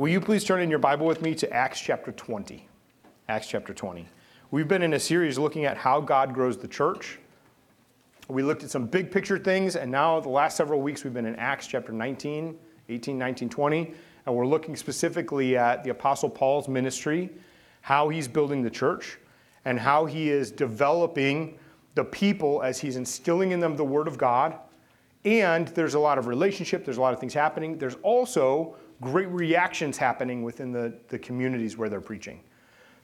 Will you please turn in your Bible with me to Acts chapter 20? Acts chapter 20. We've been in a series looking at how God grows the church. We looked at some big picture things, and now the last several weeks we've been in Acts chapter 19, 18, 19, 20, and we're looking specifically at the Apostle Paul's ministry, how he's building the church, and how he is developing the people as he's instilling in them the Word of God. And there's a lot of relationship, there's a lot of things happening. There's also great reactions happening within the, the communities where they're preaching.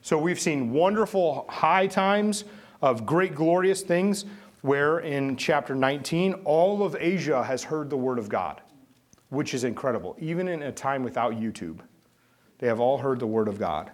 So we've seen wonderful high times of great, glorious things where in chapter 19, all of Asia has heard the word of God, which is incredible, even in a time without YouTube. They have all heard the word of God.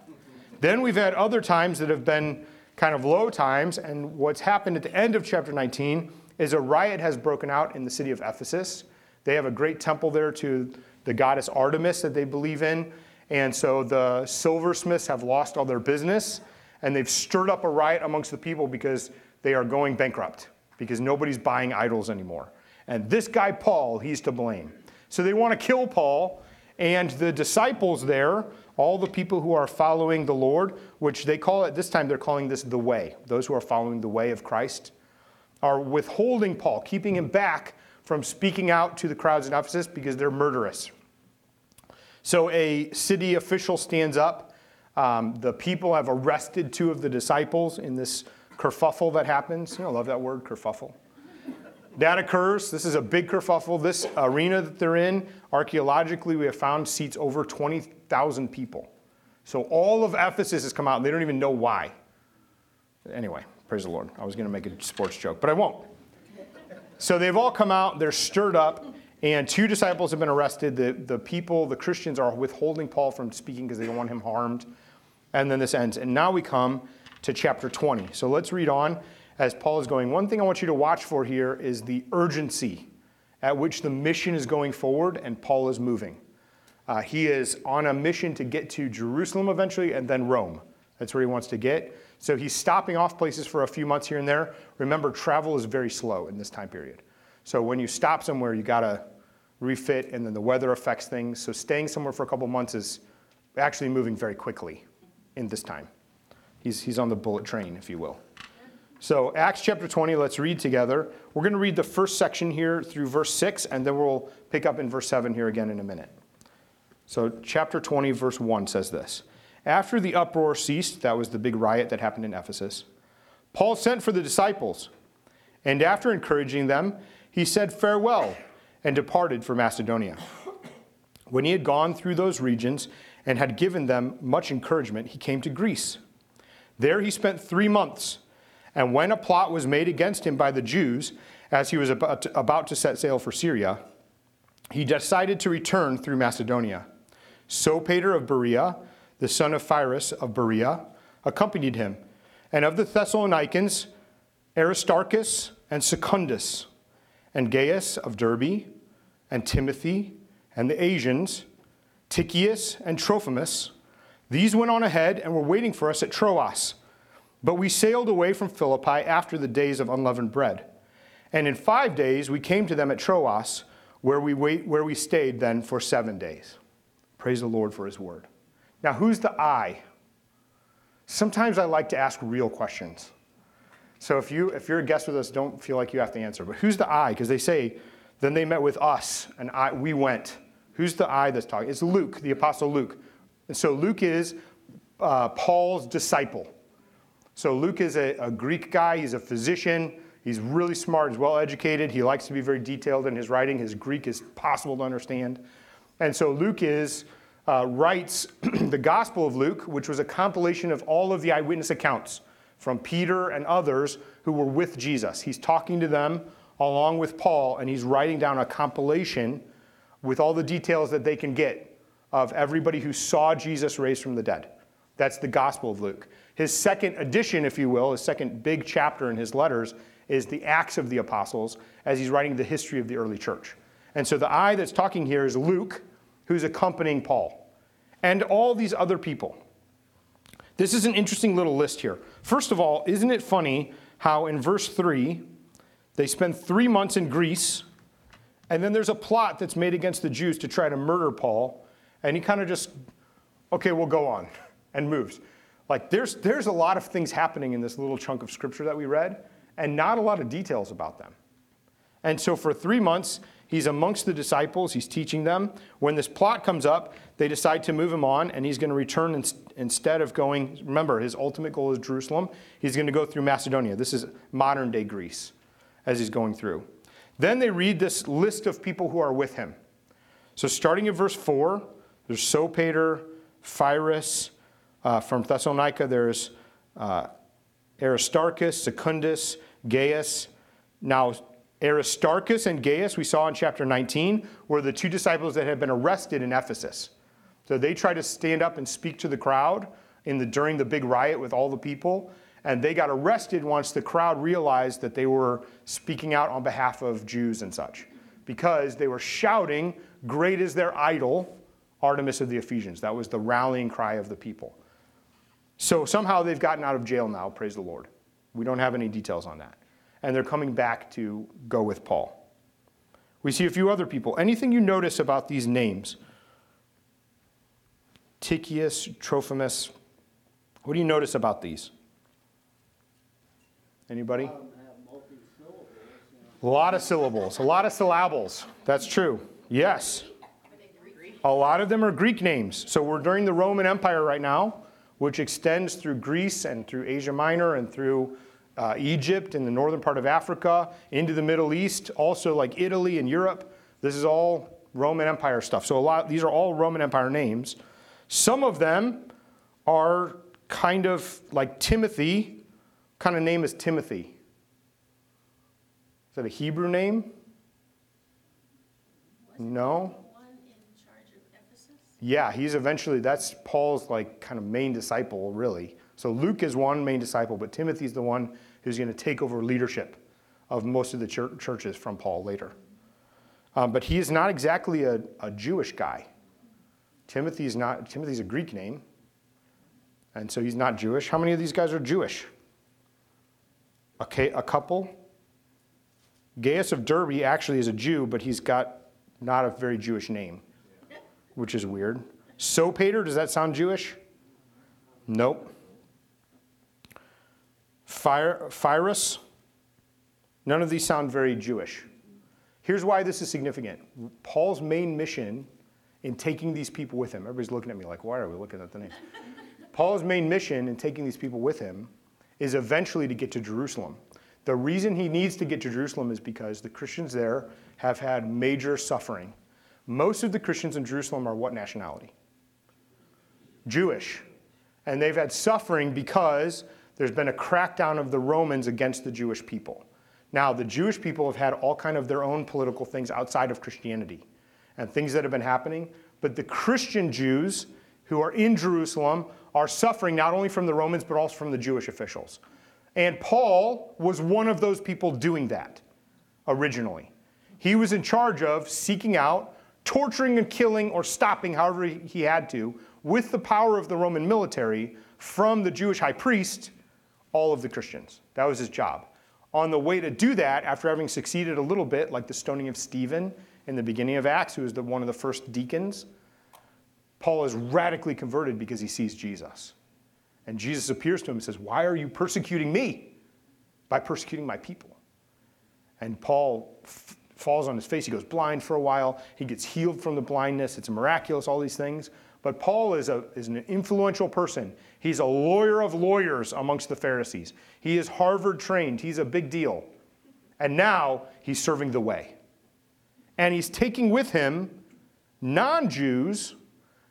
Then we've had other times that have been kind of low times, and what's happened at the end of chapter 19 is a riot has broken out in the city of Ephesus. They have a great temple there to the goddess Artemis that they believe in. And so the silversmiths have lost all their business and they've stirred up a riot amongst the people because they are going bankrupt because nobody's buying idols anymore. And this guy, Paul, he's to blame. So they want to kill Paul. And the disciples there, all the people who are following the Lord, which they call it this time, they're calling this the way, those who are following the way of Christ, are withholding Paul, keeping him back from speaking out to the crowds in Ephesus because they're murderous. So a city official stands up. Um, the people have arrested two of the disciples in this kerfuffle that happens. You know, I love that word, kerfuffle. That occurs. This is a big kerfuffle. This arena that they're in, archaeologically, we have found seats over 20,000 people. So all of Ephesus has come out, they don't even know why. Anyway, praise the Lord. I was going to make a sports joke, but I won't. So they've all come out, they're stirred up, and two disciples have been arrested. The, the people, the Christians, are withholding Paul from speaking because they don't want him harmed. And then this ends. And now we come to chapter 20. So let's read on as Paul is going. One thing I want you to watch for here is the urgency at which the mission is going forward and Paul is moving. Uh, he is on a mission to get to Jerusalem eventually and then Rome. That's where he wants to get. So he's stopping off places for a few months here and there. Remember, travel is very slow in this time period. So when you stop somewhere, you got to refit, and then the weather affects things. So staying somewhere for a couple months is actually moving very quickly in this time. He's, he's on the bullet train, if you will. So, Acts chapter 20, let's read together. We're going to read the first section here through verse 6, and then we'll pick up in verse 7 here again in a minute. So, chapter 20, verse 1 says this after the uproar ceased, that was the big riot that happened in Ephesus, Paul sent for the disciples, and after encouraging them, he said farewell and departed for Macedonia. When he had gone through those regions and had given them much encouragement, he came to Greece. There he spent three months, and when a plot was made against him by the Jews, as he was about to, about to set sail for Syria, he decided to return through Macedonia. So Sopater of Berea, the son of Pyrrhus of Berea, accompanied him, and of the Thessalonians, Aristarchus and Secundus, and Gaius of Derbe, and Timothy, and the Asians, Tychicus and Trophimus. These went on ahead and were waiting for us at Troas. But we sailed away from Philippi after the days of unleavened bread. And in five days we came to them at Troas, where we, wait, where we stayed then for seven days. Praise the Lord for his word. Now, who's the I? Sometimes I like to ask real questions. So if, you, if you're a guest with us, don't feel like you have to answer. But who's the I? Because they say, then they met with us, and I, we went. Who's the I that's talking? It's Luke, the Apostle Luke. And so Luke is uh, Paul's disciple. So Luke is a, a Greek guy, he's a physician. He's really smart, he's well educated. He likes to be very detailed in his writing. His Greek is possible to understand. And so Luke is uh, writes the Gospel of Luke, which was a compilation of all of the eyewitness accounts from Peter and others who were with Jesus. He's talking to them along with Paul, and he's writing down a compilation with all the details that they can get of everybody who saw Jesus raised from the dead. That's the Gospel of Luke. His second edition, if you will, his second big chapter in his letters, is the Acts of the Apostles as he's writing the history of the early church. And so the I that's talking here is Luke, who's accompanying Paul, and all these other people. This is an interesting little list here. First of all, isn't it funny how in verse 3, they spend three months in Greece, and then there's a plot that's made against the Jews to try to murder Paul. And he kind of just, okay, we'll go on, and moves. Like there's, there's a lot of things happening in this little chunk of scripture that we read, and not a lot of details about them. And so for three months, he's amongst the disciples, he's teaching them. When this plot comes up, they decide to move him on, and he's going to return in, instead of going. Remember, his ultimate goal is Jerusalem. He's going to go through Macedonia. This is modern day Greece as he's going through. Then they read this list of people who are with him. So starting at verse 4, there's Sopater, Pyrrhus. Uh, from Thessalonica, there's uh, Aristarchus, Secundus, Gaius. Now, Aristarchus and Gaius, we saw in chapter 19, were the two disciples that had been arrested in Ephesus. So they tried to stand up and speak to the crowd in the, during the big riot with all the people, and they got arrested once the crowd realized that they were speaking out on behalf of Jews and such, because they were shouting, Great is their idol, Artemis of the Ephesians. That was the rallying cry of the people. So somehow they've gotten out of jail now, praise the Lord. We don't have any details on that and they're coming back to go with Paul. We see a few other people. Anything you notice about these names? Tychius, Trophimus. What do you notice about these? Anybody? A lot of syllables, a lot of syllables. That's true. Yes. A lot of them are Greek names. So we're during the Roman Empire right now, which extends through Greece and through Asia Minor and through uh, Egypt and the northern part of Africa, into the Middle East, also like Italy and Europe. This is all Roman Empire stuff. So a lot these are all Roman Empire names. Some of them are kind of like Timothy. kind of name is Timothy? Is that a Hebrew name? No. Yeah, he's eventually that's Paul's like kind of main disciple, really. So Luke is one main disciple, but Timothy is the one who's going to take over leadership of most of the churches from Paul later. Um, but he is not exactly a, a Jewish guy. Timothy is not. Timothy's a Greek name, and so he's not Jewish. How many of these guys are Jewish? Okay, a couple. Gaius of Derbe actually is a Jew, but he's got not a very Jewish name, which is weird. Sopater, does that sound Jewish? Nope. Pyrrhus. None of these sound very Jewish. Here's why this is significant. Paul's main mission in taking these people with him, everybody's looking at me like, why are we looking at the names? Paul's main mission in taking these people with him is eventually to get to Jerusalem. The reason he needs to get to Jerusalem is because the Christians there have had major suffering. Most of the Christians in Jerusalem are what nationality? Jewish. And they've had suffering because there's been a crackdown of the Romans against the Jewish people. Now, the Jewish people have had all kind of their own political things outside of Christianity and things that have been happening, but the Christian Jews who are in Jerusalem are suffering not only from the Romans but also from the Jewish officials. And Paul was one of those people doing that originally. He was in charge of seeking out, torturing and killing or stopping however he had to with the power of the Roman military from the Jewish high priest all of the Christians. That was his job. On the way to do that, after having succeeded a little bit, like the stoning of Stephen in the beginning of Acts, who was the, one of the first deacons, Paul is radically converted because he sees Jesus. And Jesus appears to him and says, Why are you persecuting me? By persecuting my people. And Paul f- falls on his face. He goes blind for a while. He gets healed from the blindness. It's miraculous, all these things. But Paul is, a, is an influential person. He's a lawyer of lawyers amongst the Pharisees. He is Harvard trained. He's a big deal. And now he's serving the way. And he's taking with him non Jews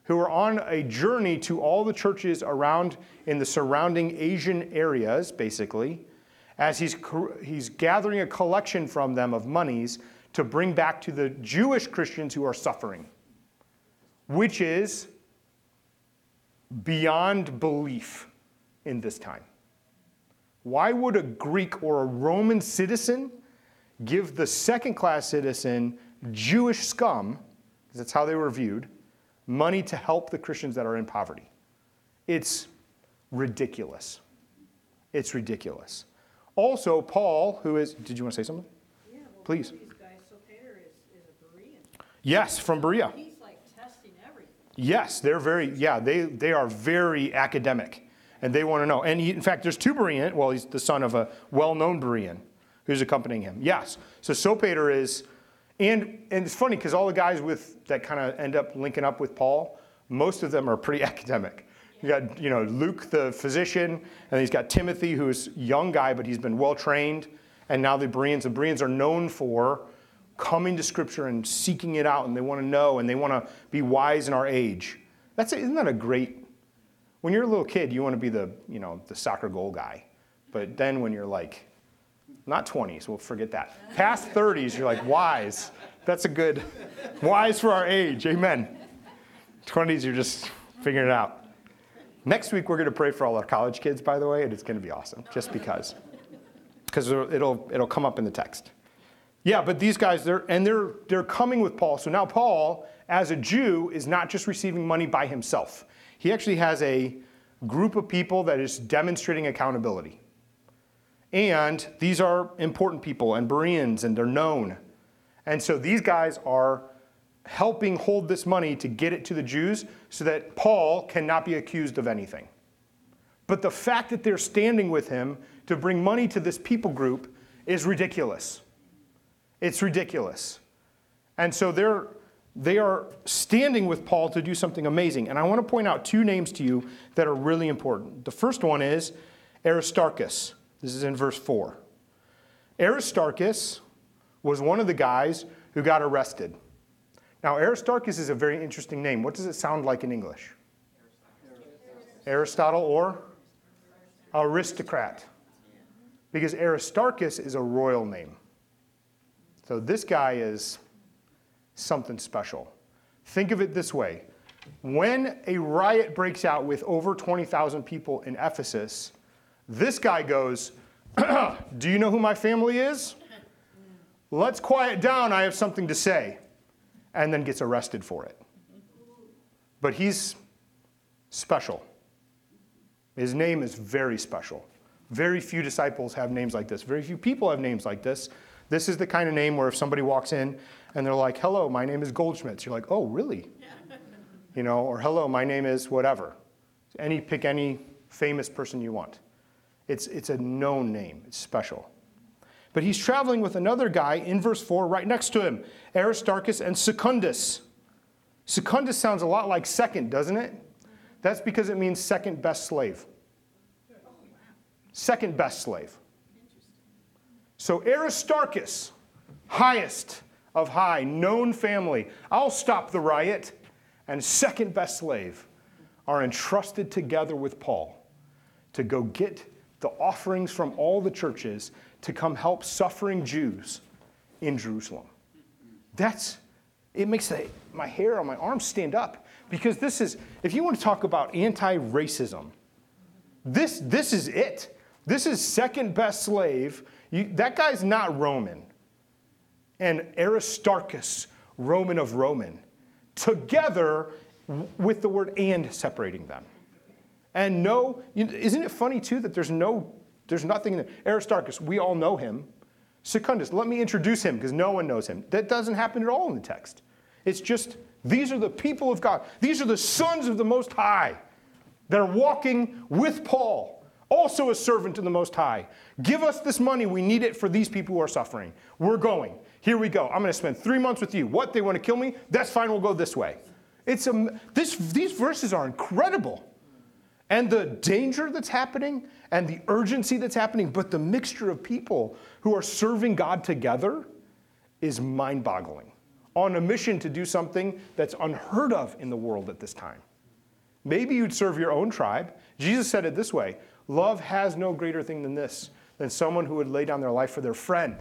who are on a journey to all the churches around in the surrounding Asian areas, basically, as he's, he's gathering a collection from them of monies to bring back to the Jewish Christians who are suffering, which is beyond belief in this time. Why would a Greek or a Roman citizen give the second class citizen Jewish scum, because that's how they were viewed, money to help the Christians that are in poverty? It's ridiculous. It's ridiculous. Also, Paul, who is, did you want to say something? Yeah, well, Please. Guys, so is, is a Berean. Yes, from Berea. He's like testing everything. Yes, they're very, yeah, they, they are very academic and they want to know. And he, in fact, there's two Berean, well, he's the son of a well known Berean who's accompanying him. Yes. So Sopater is, and, and it's funny because all the guys with that kind of end up linking up with Paul, most of them are pretty academic. You got, you know, Luke, the physician, and he's got Timothy, who's young guy, but he's been well trained. And now the Bereans, the Bereans are known for coming to Scripture and seeking it out, and they want to know, and they want to be wise in our age. That's isn't that a great? When you're a little kid, you want to be the you know the soccer goal guy, but then when you're like, not 20s, we'll forget that. Past 30s, you're like wise. That's a good wise for our age. Amen. 20s, you're just figuring it out. Next week, we're going to pray for all our college kids, by the way, and it's going to be awesome, just because. Because it'll, it'll come up in the text. Yeah, but these guys, they're, and they're, they're coming with Paul. So now Paul, as a Jew, is not just receiving money by himself. He actually has a group of people that is demonstrating accountability. And these are important people and Bereans, and they're known. And so these guys are helping hold this money to get it to the Jews so that Paul cannot be accused of anything. But the fact that they're standing with him to bring money to this people group is ridiculous. It's ridiculous. And so they're, they are standing with Paul to do something amazing. And I want to point out two names to you that are really important. The first one is Aristarchus. This is in verse 4. Aristarchus was one of the guys who got arrested. Now, Aristarchus is a very interesting name. What does it sound like in English? Aristotle or aristocrat. Because Aristarchus is a royal name. So this guy is something special. Think of it this way when a riot breaks out with over 20,000 people in Ephesus, this guy goes, Do you know who my family is? Let's quiet down. I have something to say. And then gets arrested for it. But he's special. His name is very special. Very few disciples have names like this. Very few people have names like this. This is the kind of name where if somebody walks in and they're like, hello, my name is Goldschmidt, you're like, oh, really? you know, or hello, my name is whatever. Any, pick any famous person you want. It's, it's a known name, it's special. But he's traveling with another guy in verse 4 right next to him Aristarchus and Secundus. Secundus sounds a lot like second, doesn't it? That's because it means second best slave. Oh, second best slave. So Aristarchus, highest of high, known family, I'll stop the riot, and second best slave are entrusted together with Paul to go get the offerings from all the churches to come help suffering Jews in Jerusalem. That's, it makes the, my hair on my arms stand up because this is, if you want to talk about anti racism, this, this is it. This is second best slave you, that guy's not Roman. And Aristarchus, Roman of Roman, together with the word and separating them. And no, isn't it funny too that there's no, there's nothing in there. Aristarchus, we all know him. Secundus, let me introduce him because no one knows him. That doesn't happen at all in the text. It's just, these are the people of God. These are the sons of the Most High They're walking with Paul also a servant to the Most High. Give us this money. We need it for these people who are suffering. We're going. Here we go. I'm going to spend three months with you. What? They want to kill me? That's fine. We'll go this way. It's a, this, these verses are incredible. And the danger that's happening and the urgency that's happening, but the mixture of people who are serving God together is mind boggling on a mission to do something that's unheard of in the world at this time. Maybe you'd serve your own tribe. Jesus said it this way Love has no greater thing than this, than someone who would lay down their life for their friend.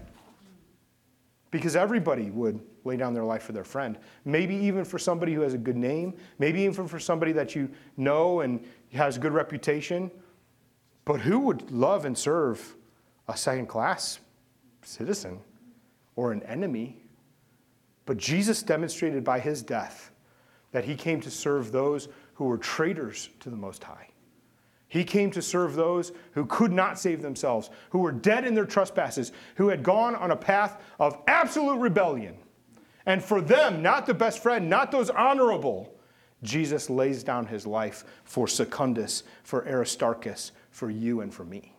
Because everybody would lay down their life for their friend. Maybe even for somebody who has a good name, maybe even for somebody that you know and has a good reputation. But who would love and serve a second class citizen or an enemy? But Jesus demonstrated by his death that he came to serve those who were traitors to the Most High. He came to serve those who could not save themselves, who were dead in their trespasses, who had gone on a path of absolute rebellion. And for them, not the best friend, not those honorable, Jesus lays down his life for Secundus, for Aristarchus, for you, and for me.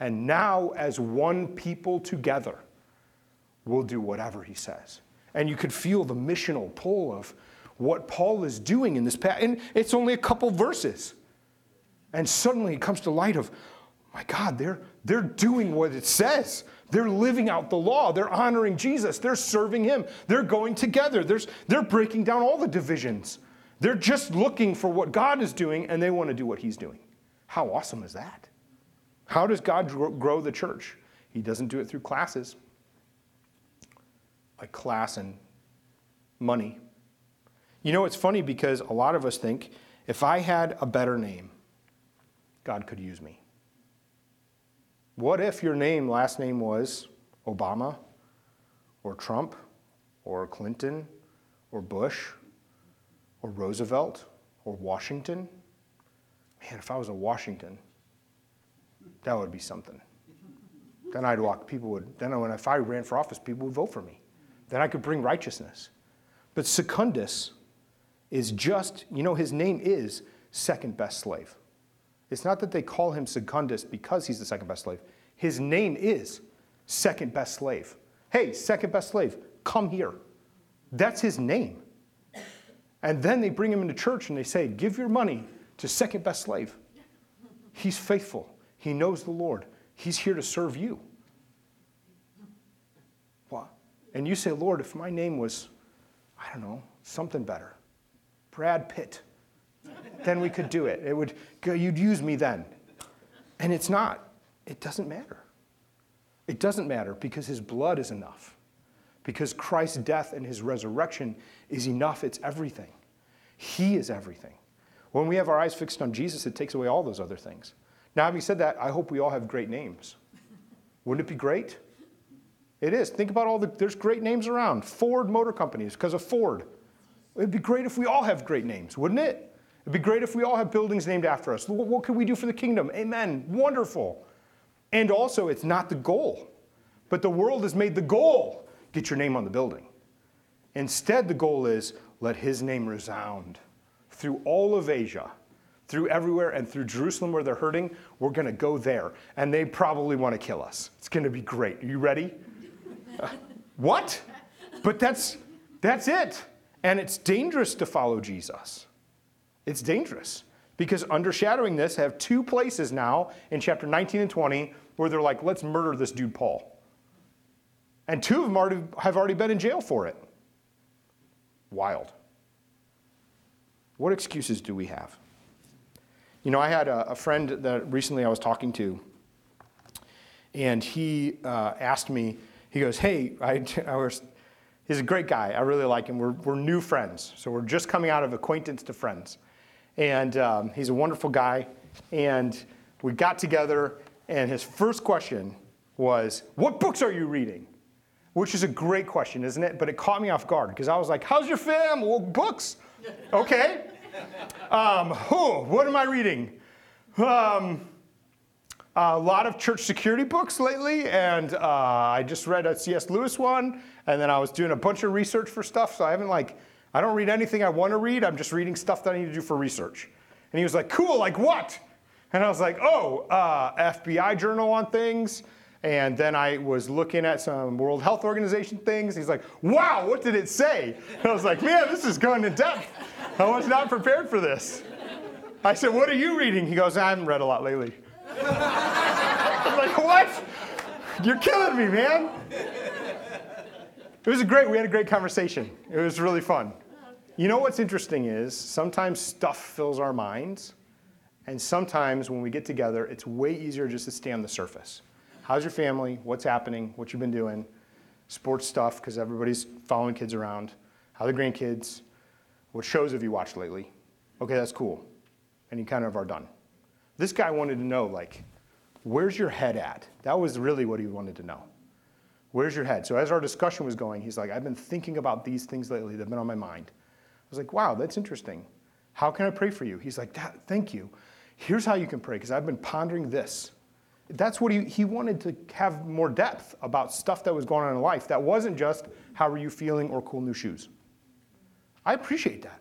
And now, as one people together, we'll do whatever he says. And you could feel the missional pull of what Paul is doing in this passage. And it's only a couple verses. And suddenly it comes to light of, my God, they're, they're doing what it says. They're living out the law. They're honoring Jesus. They're serving him. They're going together. There's, they're breaking down all the divisions. They're just looking for what God is doing and they want to do what he's doing. How awesome is that? How does God grow the church? He doesn't do it through classes, like class and money. You know, it's funny because a lot of us think if I had a better name, God could use me. What if your name, last name was Obama or Trump or Clinton or Bush or Roosevelt or Washington? Man, if I was a Washington, that would be something. Then I'd walk, people would, then when if I ran for office, people would vote for me. Then I could bring righteousness. But Secundus is just, you know, his name is second best slave. It's not that they call him Secundus because he's the second best slave. His name is second best slave. Hey, second best slave, come here. That's his name. And then they bring him into church and they say, Give your money to second best slave. He's faithful. He knows the Lord. He's here to serve you. And you say, Lord, if my name was, I don't know, something better, Brad Pitt, then we could do it. It would, you'd use me then. And it's not. It doesn't matter. It doesn't matter because his blood is enough. Because Christ's death and his resurrection is enough. It's everything. He is everything. When we have our eyes fixed on Jesus, it takes away all those other things. Now, having said that, I hope we all have great names. Wouldn't it be great? It is. Think about all the, there's great names around. Ford Motor Companies, because of Ford. It'd be great if we all have great names, wouldn't it? It'd be great if we all have buildings named after us. What, what could we do for the kingdom? Amen. Wonderful. And also, it's not the goal, but the world has made the goal get your name on the building. Instead, the goal is let his name resound through all of Asia, through everywhere, and through Jerusalem where they're hurting. We're going to go there, and they probably want to kill us. It's going to be great. Are you ready? Uh, what? But that's, that's it. And it's dangerous to follow Jesus. It's dangerous because undershadowing this have two places now in chapter 19 and 20 where they're like, let's murder this dude Paul. And two of them have already been in jail for it. Wild. What excuses do we have? You know, I had a, a friend that recently I was talking to, and he uh, asked me, he goes, Hey, I, I was, he's a great guy. I really like him. We're, we're new friends. So we're just coming out of acquaintance to friends. And um, he's a wonderful guy. And we got together, and his first question was, What books are you reading? Which is a great question, isn't it? But it caught me off guard because I was like, How's your fam? Well, books. Okay. Um, oh, what am I reading? Um, a lot of church security books lately, and uh, I just read a C.S. Lewis one, and then I was doing a bunch of research for stuff, so I haven't like I don't read anything I want to read. I'm just reading stuff that I need to do for research. And he was like, cool, like what? And I was like, oh, uh, FBI journal on things. And then I was looking at some World Health Organization things. He's like, wow, what did it say? And I was like, man, this is going in depth. I was not prepared for this. I said, what are you reading? He goes, I haven't read a lot lately. I'm like, what? You're killing me, man. It was a great, we had a great conversation. It was really fun. You know what's interesting is sometimes stuff fills our minds, and sometimes when we get together, it's way easier just to stay on the surface. How's your family? What's happening? What you've been doing? Sports stuff, because everybody's following kids around. How the grandkids? What shows have you watched lately? Okay, that's cool. And you kind of are done. This guy wanted to know, like, where's your head at? That was really what he wanted to know. Where's your head? So as our discussion was going, he's like, I've been thinking about these things lately They've been on my mind. I was like, wow, that's interesting. How can I pray for you? He's like, thank you. Here's how you can pray, because I've been pondering this. That's what he, he wanted to have more depth about stuff that was going on in life. That wasn't just, how are you feeling or cool new shoes. I appreciate that.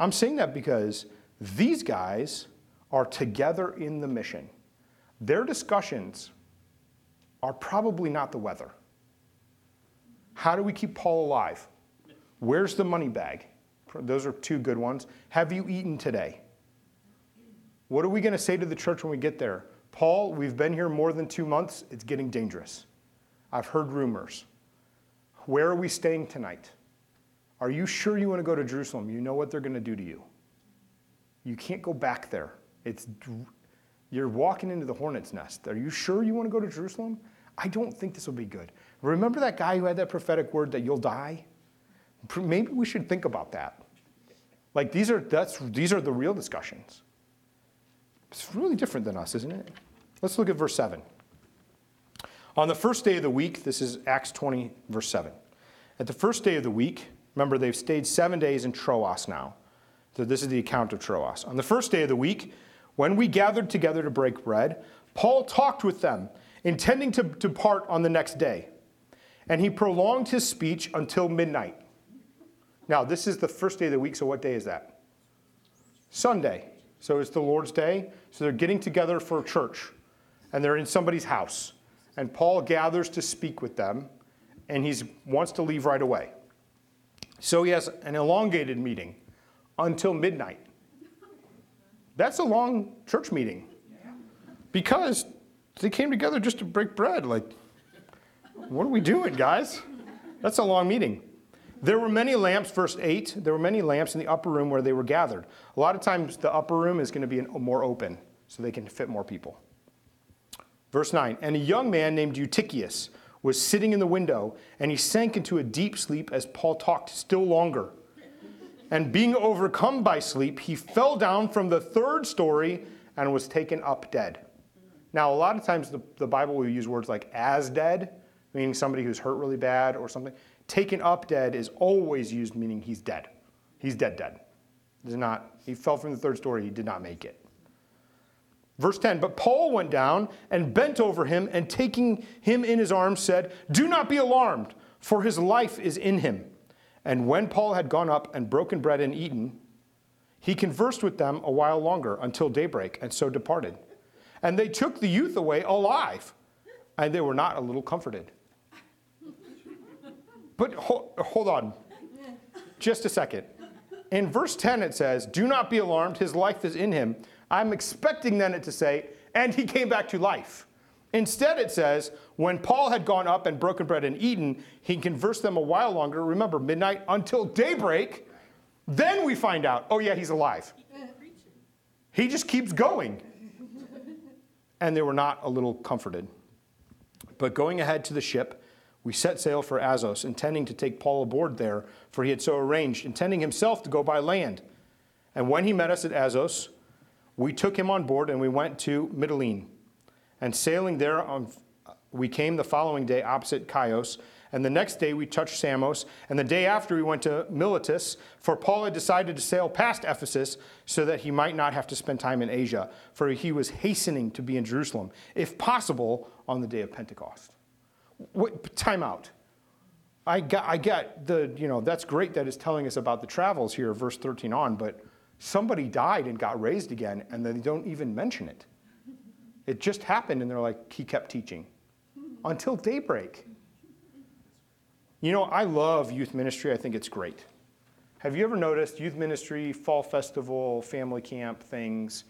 I'm saying that because these guys are together in the mission. Their discussions are probably not the weather. How do we keep Paul alive? Where's the money bag? Those are two good ones. Have you eaten today? What are we going to say to the church when we get there? Paul, we've been here more than two months. It's getting dangerous. I've heard rumors. Where are we staying tonight? Are you sure you want to go to Jerusalem? You know what they're going to do to you. You can't go back there. It's, you're walking into the hornet's nest. Are you sure you want to go to Jerusalem? I don't think this will be good. Remember that guy who had that prophetic word that you'll die? Maybe we should think about that. Like these are, that's, these are the real discussions. It's really different than us, isn't it? Let's look at verse 7. On the first day of the week, this is Acts 20, verse 7. At the first day of the week, remember they've stayed seven days in Troas now. So this is the account of Troas. On the first day of the week, when we gathered together to break bread, Paul talked with them, intending to depart on the next day. And he prolonged his speech until midnight. Now, this is the first day of the week, so what day is that? Sunday. So it's the Lord's day. So they're getting together for church, and they're in somebody's house. And Paul gathers to speak with them, and he wants to leave right away. So he has an elongated meeting until midnight. That's a long church meeting because they came together just to break bread. Like, what are we doing, guys? That's a long meeting. There were many lamps, verse 8, there were many lamps in the upper room where they were gathered. A lot of times the upper room is going to be more open so they can fit more people. Verse 9, and a young man named Eutychus was sitting in the window, and he sank into a deep sleep as Paul talked still longer. And being overcome by sleep, he fell down from the third story and was taken up dead. Now, a lot of times the, the Bible will use words like as dead, meaning somebody who's hurt really bad or something. Taken up dead is always used meaning he's dead. He's dead, dead. Is not, he fell from the third story, he did not make it. Verse 10 But Paul went down and bent over him, and taking him in his arms, said, Do not be alarmed, for his life is in him. And when Paul had gone up and broken bread and eaten, he conversed with them a while longer until daybreak, and so departed. And they took the youth away alive, and they were not a little comforted. But hold, hold on, just a second. In verse 10, it says, Do not be alarmed, his life is in him. I'm expecting then it to say, And he came back to life. Instead, it says, When Paul had gone up and broken bread and eaten, he conversed them a while longer, remember, midnight until daybreak. Then we find out, oh, yeah, he's alive. He just keeps going. And they were not a little comforted. But going ahead to the ship, we set sail for Assos, intending to take Paul aboard there, for he had so arranged, intending himself to go by land. And when he met us at Assos, we took him on board and we went to Mytilene. And sailing there, on, we came the following day opposite Chios. And the next day we touched Samos. And the day after we went to Miletus, for Paul had decided to sail past Ephesus so that he might not have to spend time in Asia, for he was hastening to be in Jerusalem, if possible, on the day of Pentecost. Wait, time out. I got, I get the, you know, that's great that it's telling us about the travels here, verse 13 on, but somebody died and got raised again, and they don't even mention it. It just happened, and they're like, he kept teaching until daybreak. You know, I love youth ministry, I think it's great. Have you ever noticed youth ministry, fall festival, family camp things,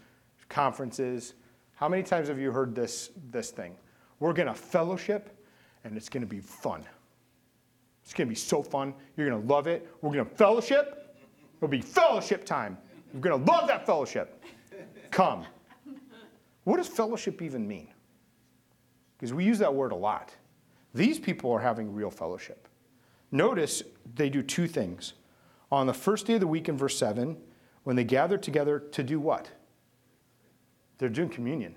conferences? How many times have you heard this, this thing? We're going to fellowship and it's going to be fun. It's going to be so fun. You're going to love it. We're going to fellowship. It'll be fellowship time. You're going to love that fellowship. Come. What does fellowship even mean? Because we use that word a lot. These people are having real fellowship. Notice they do two things. On the first day of the week in verse 7, when they gather together to do what? They're doing communion.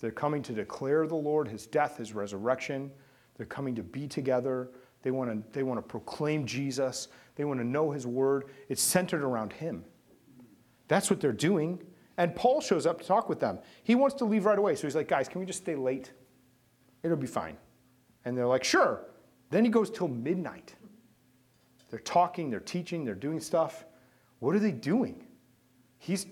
They're coming to declare the Lord, his death, his resurrection. They're coming to be together. They want to, they want to proclaim Jesus. They want to know his word. It's centered around him. That's what they're doing. And Paul shows up to talk with them. He wants to leave right away. So he's like, guys, can we just stay late? It'll be fine. And they're like, sure. Then he goes till midnight. They're talking, they're teaching, they're doing stuff. What are they doing? He's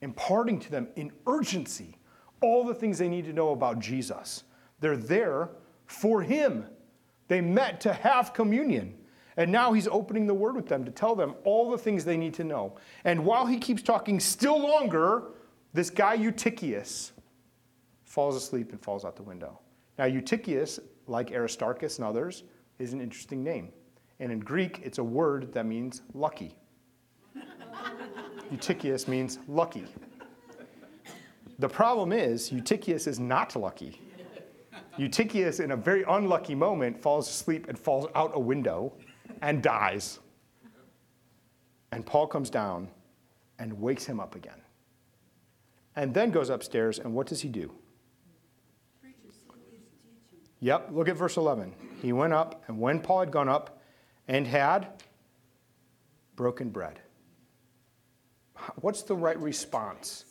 imparting to them in urgency all the things they need to know about Jesus. They're there for him. They met to have communion. And now he's opening the word with them to tell them all the things they need to know. And while he keeps talking still longer, this guy Eutychius falls asleep and falls out the window. Now, Eutychius, like Aristarchus and others, is an interesting name. And in Greek, it's a word that means lucky. Eutychius means lucky. The problem is, Eutychius is not lucky. Eutychius, in a very unlucky moment, falls asleep and falls out a window and dies. And Paul comes down and wakes him up again. And then goes upstairs, and what does he do? Yep, look at verse 11. He went up, and when Paul had gone up and had broken bread. What's the right response?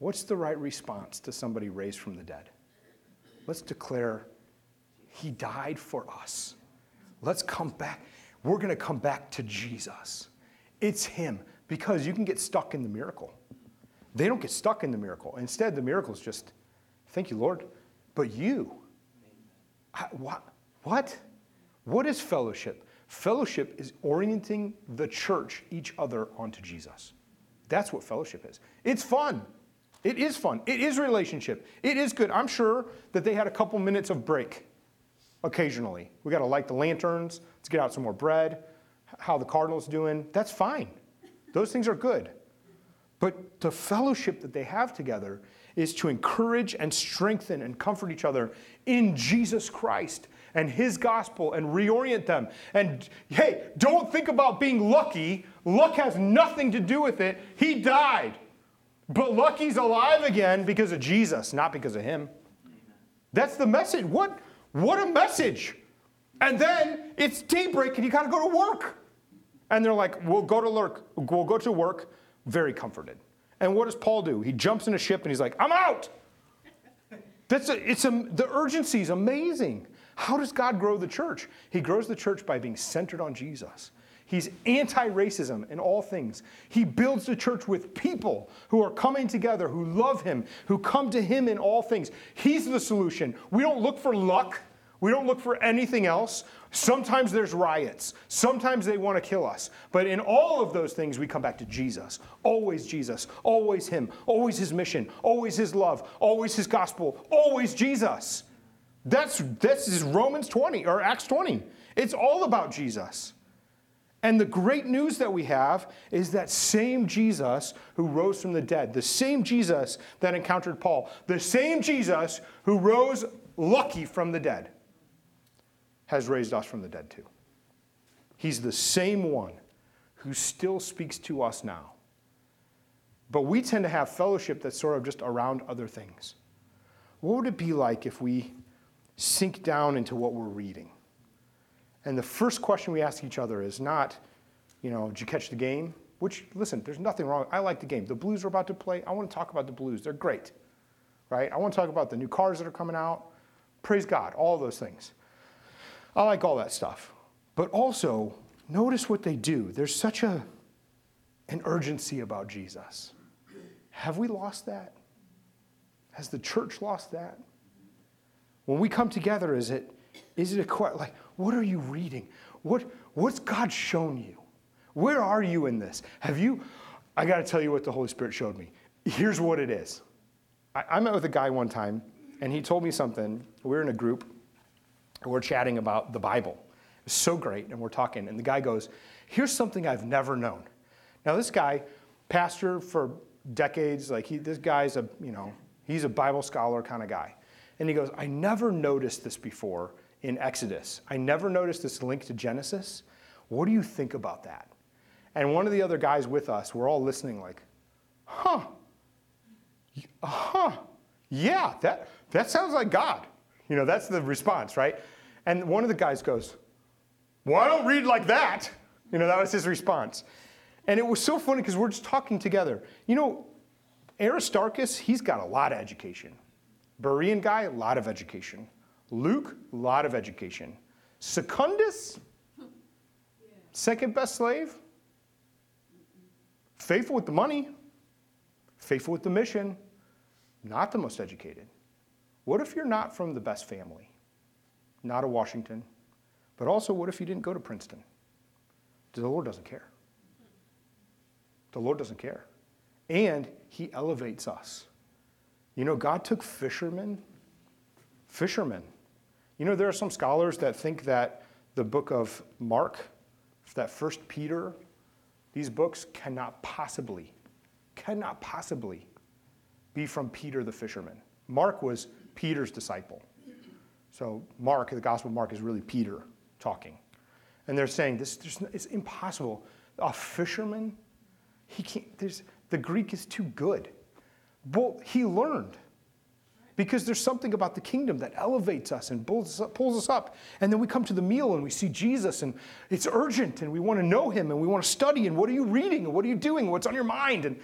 What's the right response to somebody raised from the dead? Let's declare, He died for us. Let's come back. We're going to come back to Jesus. It's Him because you can get stuck in the miracle. They don't get stuck in the miracle. Instead, the miracle is just, thank you, Lord, but you. What? What? What is fellowship? Fellowship is orienting the church, each other, onto Jesus. That's what fellowship is. It's fun. It is fun. It is relationship. It is good. I'm sure that they had a couple minutes of break occasionally. We got to light the lanterns. Let's get out some more bread. How the Cardinals doing? That's fine. Those things are good. But the fellowship that they have together is to encourage and strengthen and comfort each other in Jesus Christ and his gospel and reorient them. And hey, don't think about being lucky. Luck has nothing to do with it. He died. But Lucky's alive again because of Jesus, not because of him. That's the message. What, what a message. And then it's daybreak and you got to go to work. And they're like, we'll go to work. We'll go to work very comforted. And what does Paul do? He jumps in a ship and he's like, I'm out. That's a, it's a, the urgency is amazing. How does God grow the church? He grows the church by being centered on Jesus. He's anti racism in all things. He builds the church with people who are coming together, who love him, who come to him in all things. He's the solution. We don't look for luck, we don't look for anything else. Sometimes there's riots, sometimes they want to kill us. But in all of those things, we come back to Jesus. Always Jesus, always him, always his mission, always his love, always his gospel, always Jesus. That's, that's Romans 20 or Acts 20. It's all about Jesus. And the great news that we have is that same Jesus who rose from the dead, the same Jesus that encountered Paul, the same Jesus who rose lucky from the dead, has raised us from the dead too. He's the same one who still speaks to us now. But we tend to have fellowship that's sort of just around other things. What would it be like if we sink down into what we're reading? And the first question we ask each other is not, you know, did you catch the game? Which, listen, there's nothing wrong. I like the game. The Blues are about to play. I want to talk about the Blues. They're great, right? I want to talk about the new cars that are coming out. Praise God, all those things. I like all that stuff. But also, notice what they do. There's such a, an urgency about Jesus. Have we lost that? Has the church lost that? When we come together, is it, is it a question like, what are you reading? What, what's God shown you? Where are you in this? Have you? I got to tell you what the Holy Spirit showed me. Here's what it is. I, I met with a guy one time, and he told me something. We we're in a group, and we're chatting about the Bible. It's so great, and we're talking, and the guy goes, Here's something I've never known. Now, this guy, pastor for decades, like he, this guy's a, you know, he's a Bible scholar kind of guy. And he goes, I never noticed this before in Exodus. I never noticed this link to Genesis. What do you think about that? And one of the other guys with us, we're all listening, like, huh, huh, yeah, that, that sounds like God. You know, that's the response, right? And one of the guys goes, Well, I don't read like that. You know, that was his response. And it was so funny because we're just talking together. You know, Aristarchus, he's got a lot of education. Berean guy, a lot of education. Luke, a lot of education. Secundus, second best slave. Faithful with the money, faithful with the mission, not the most educated. What if you're not from the best family? Not a Washington, but also what if you didn't go to Princeton? The Lord doesn't care. The Lord doesn't care. And He elevates us. You know, God took fishermen, fishermen. You know, there are some scholars that think that the book of Mark, that first Peter, these books cannot possibly, cannot possibly be from Peter the fisherman. Mark was Peter's disciple. So Mark, the Gospel of Mark, is really Peter talking. And they're saying this, it's impossible. A fisherman, he can't, there's, the Greek is too good. Well, he learned because there's something about the kingdom that elevates us and pulls us, up, pulls us up. And then we come to the meal and we see Jesus and it's urgent and we want to know him and we want to study and what are you reading and what are you doing? What's on your mind? And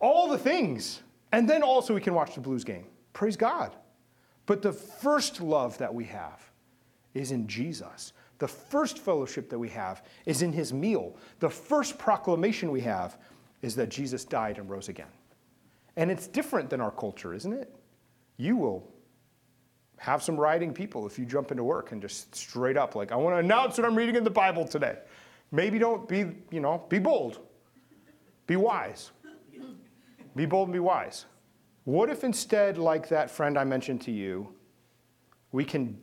all the things. And then also we can watch the Blues game. Praise God. But the first love that we have is in Jesus. The first fellowship that we have is in his meal. The first proclamation we have is that Jesus died and rose again. And it's different than our culture, isn't it? You will have some writing people if you jump into work and just straight up, like, I want to announce what I'm reading in the Bible today. Maybe don't be, you know, be bold, be wise. Be bold and be wise. What if instead, like that friend I mentioned to you, we can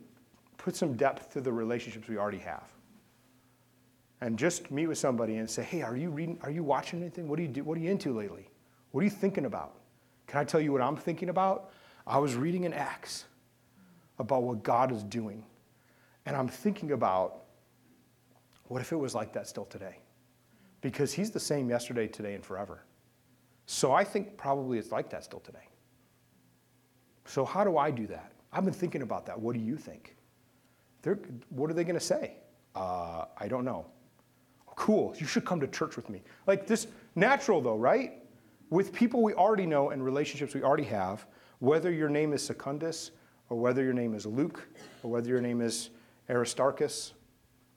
put some depth to the relationships we already have? And just meet with somebody and say, hey, are you reading, are you watching anything? What do you do? What are you into lately? What are you thinking about? Can I tell you what I'm thinking about? I was reading in Acts about what God is doing. And I'm thinking about what if it was like that still today? Because He's the same yesterday, today, and forever. So I think probably it's like that still today. So, how do I do that? I've been thinking about that. What do you think? They're, what are they going to say? Uh, I don't know. Cool, you should come to church with me. Like this, natural though, right? With people we already know and relationships we already have, whether your name is Secundus, or whether your name is Luke, or whether your name is Aristarchus,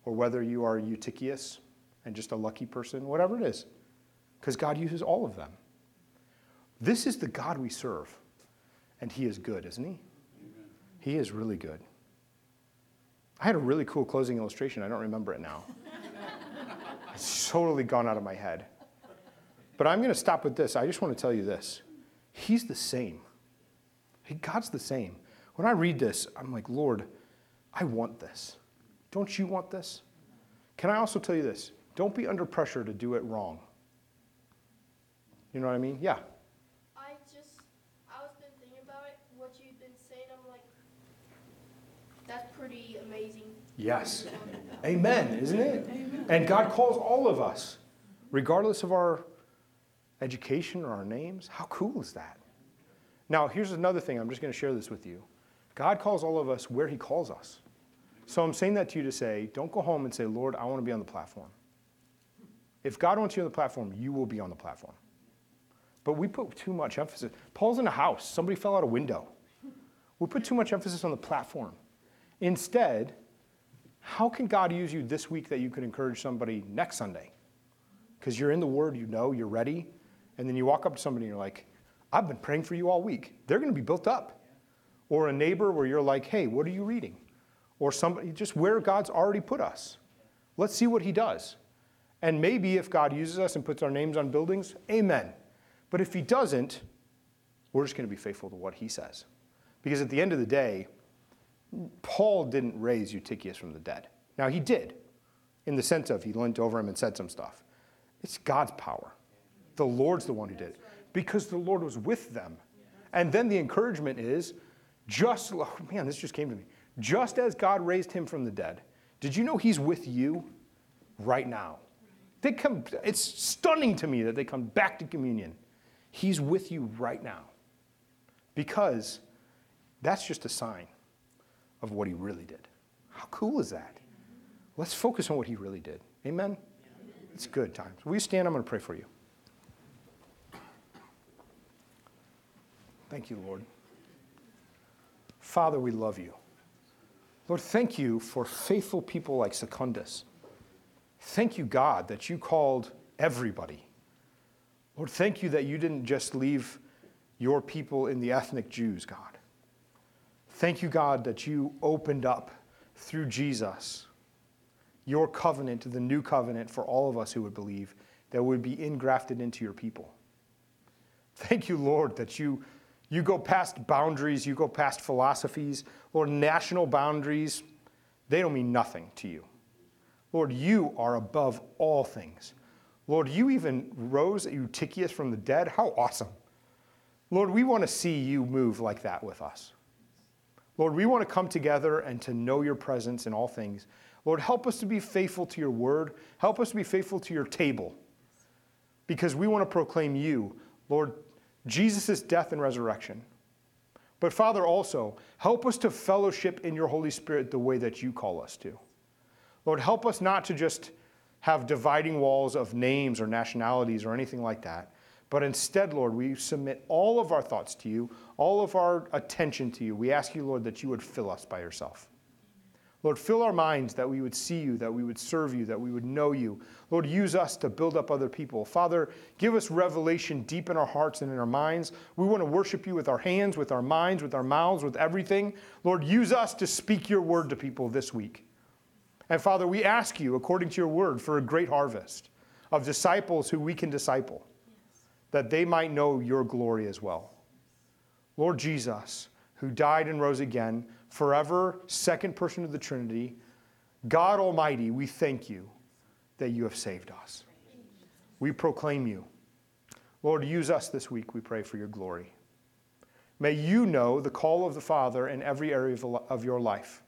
or whether you are Eutychus and just a lucky person, whatever it is. Because God uses all of them. This is the God we serve. And He is good, isn't He? Amen. He is really good. I had a really cool closing illustration. I don't remember it now. it's totally gone out of my head. But I'm going to stop with this. I just want to tell you this He's the same. God's the same. When I read this, I'm like, Lord, I want this. Don't you want this? Can I also tell you this? Don't be under pressure to do it wrong. You know what I mean? Yeah. I just, I was been thinking about it, what you've been saying. I'm like, that's pretty amazing. Yes. Amen, isn't it? Amen. And God calls all of us, regardless of our education or our names. How cool is that? Now, here's another thing. I'm just going to share this with you. God calls all of us where He calls us. So I'm saying that to you to say, don't go home and say, Lord, I want to be on the platform. If God wants you on the platform, you will be on the platform. But we put too much emphasis. Paul's in a house, somebody fell out a window. We put too much emphasis on the platform. Instead, how can God use you this week that you could encourage somebody next Sunday? Because you're in the Word, you know, you're ready, and then you walk up to somebody and you're like, I've been praying for you all week. They're going to be built up. Or a neighbor where you're like, hey, what are you reading? Or somebody, just where God's already put us. Let's see what He does. And maybe if God uses us and puts our names on buildings, amen. But if He doesn't, we're just going to be faithful to what He says. Because at the end of the day, Paul didn't raise Eutychus from the dead. Now, he did, in the sense of he leaned over him and said some stuff. It's God's power. The Lord's the one who did it because the Lord was with them. And then the encouragement is just, oh man, this just came to me. Just as God raised him from the dead, did you know he's with you right now? They come, it's stunning to me that they come back to communion. He's with you right now because that's just a sign of what he really did. How cool is that? Let's focus on what he really did. Amen? It's good times. Will you stand? I'm going to pray for you. Thank you, Lord. Father, we love you. Lord, thank you for faithful people like Secundus. Thank you, God, that you called everybody Lord, thank you that you didn't just leave your people in the ethnic Jews, God. Thank you, God, that you opened up through Jesus your covenant, the new covenant for all of us who would believe, that would be ingrafted into your people. Thank you, Lord, that you, you go past boundaries, you go past philosophies. Lord, national boundaries, they don't mean nothing to you. Lord, you are above all things. Lord, you even rose Eutychus from the dead. How awesome. Lord, we want to see you move like that with us. Lord, we want to come together and to know your presence in all things. Lord, help us to be faithful to your word. Help us to be faithful to your table because we want to proclaim you, Lord, Jesus' death and resurrection. But Father, also, help us to fellowship in your Holy Spirit the way that you call us to. Lord, help us not to just have dividing walls of names or nationalities or anything like that, but instead, Lord, we submit all of our thoughts to you, all of our attention to you. We ask you, Lord, that you would fill us by yourself. Lord, fill our minds that we would see you, that we would serve you, that we would know you. Lord, use us to build up other people. Father, give us revelation deep in our hearts and in our minds. We want to worship you with our hands, with our minds, with our mouths, with everything. Lord, use us to speak your word to people this week. And Father, we ask you, according to your word, for a great harvest of disciples who we can disciple, that they might know your glory as well. Lord Jesus, who died and rose again, forever, second person of the Trinity, God Almighty, we thank you that you have saved us. We proclaim you. Lord, use us this week, we pray, for your glory. May you know the call of the Father in every area of, your life.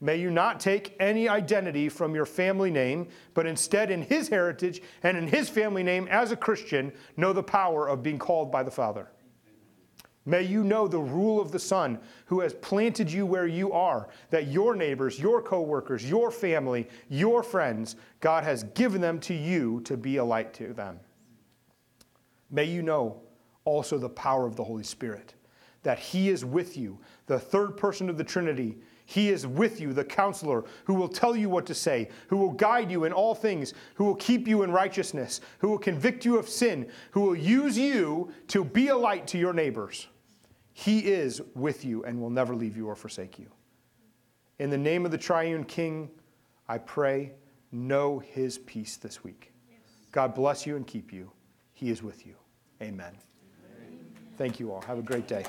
May you not take any identity from your family name, but instead, in his heritage and in his family name as a Christian, know the power of being called by the Father. May you know the rule of the Son who has planted you where you are, that your neighbors, your coworkers, your family, your friends, God has given them to you to be a light to them. May you know also the power of the Holy Spirit, that He is with you, the third person of the Trinity. He is with you, the counselor, who will tell you what to say, who will guide you in all things, who will keep you in righteousness, who will convict you of sin, who will use you to be a light to your neighbors. He is with you and will never leave you or forsake you. In the name of the triune King, I pray, know his peace this week. God bless you and keep you. He is with you. Amen. Amen. Thank you all. Have a great day.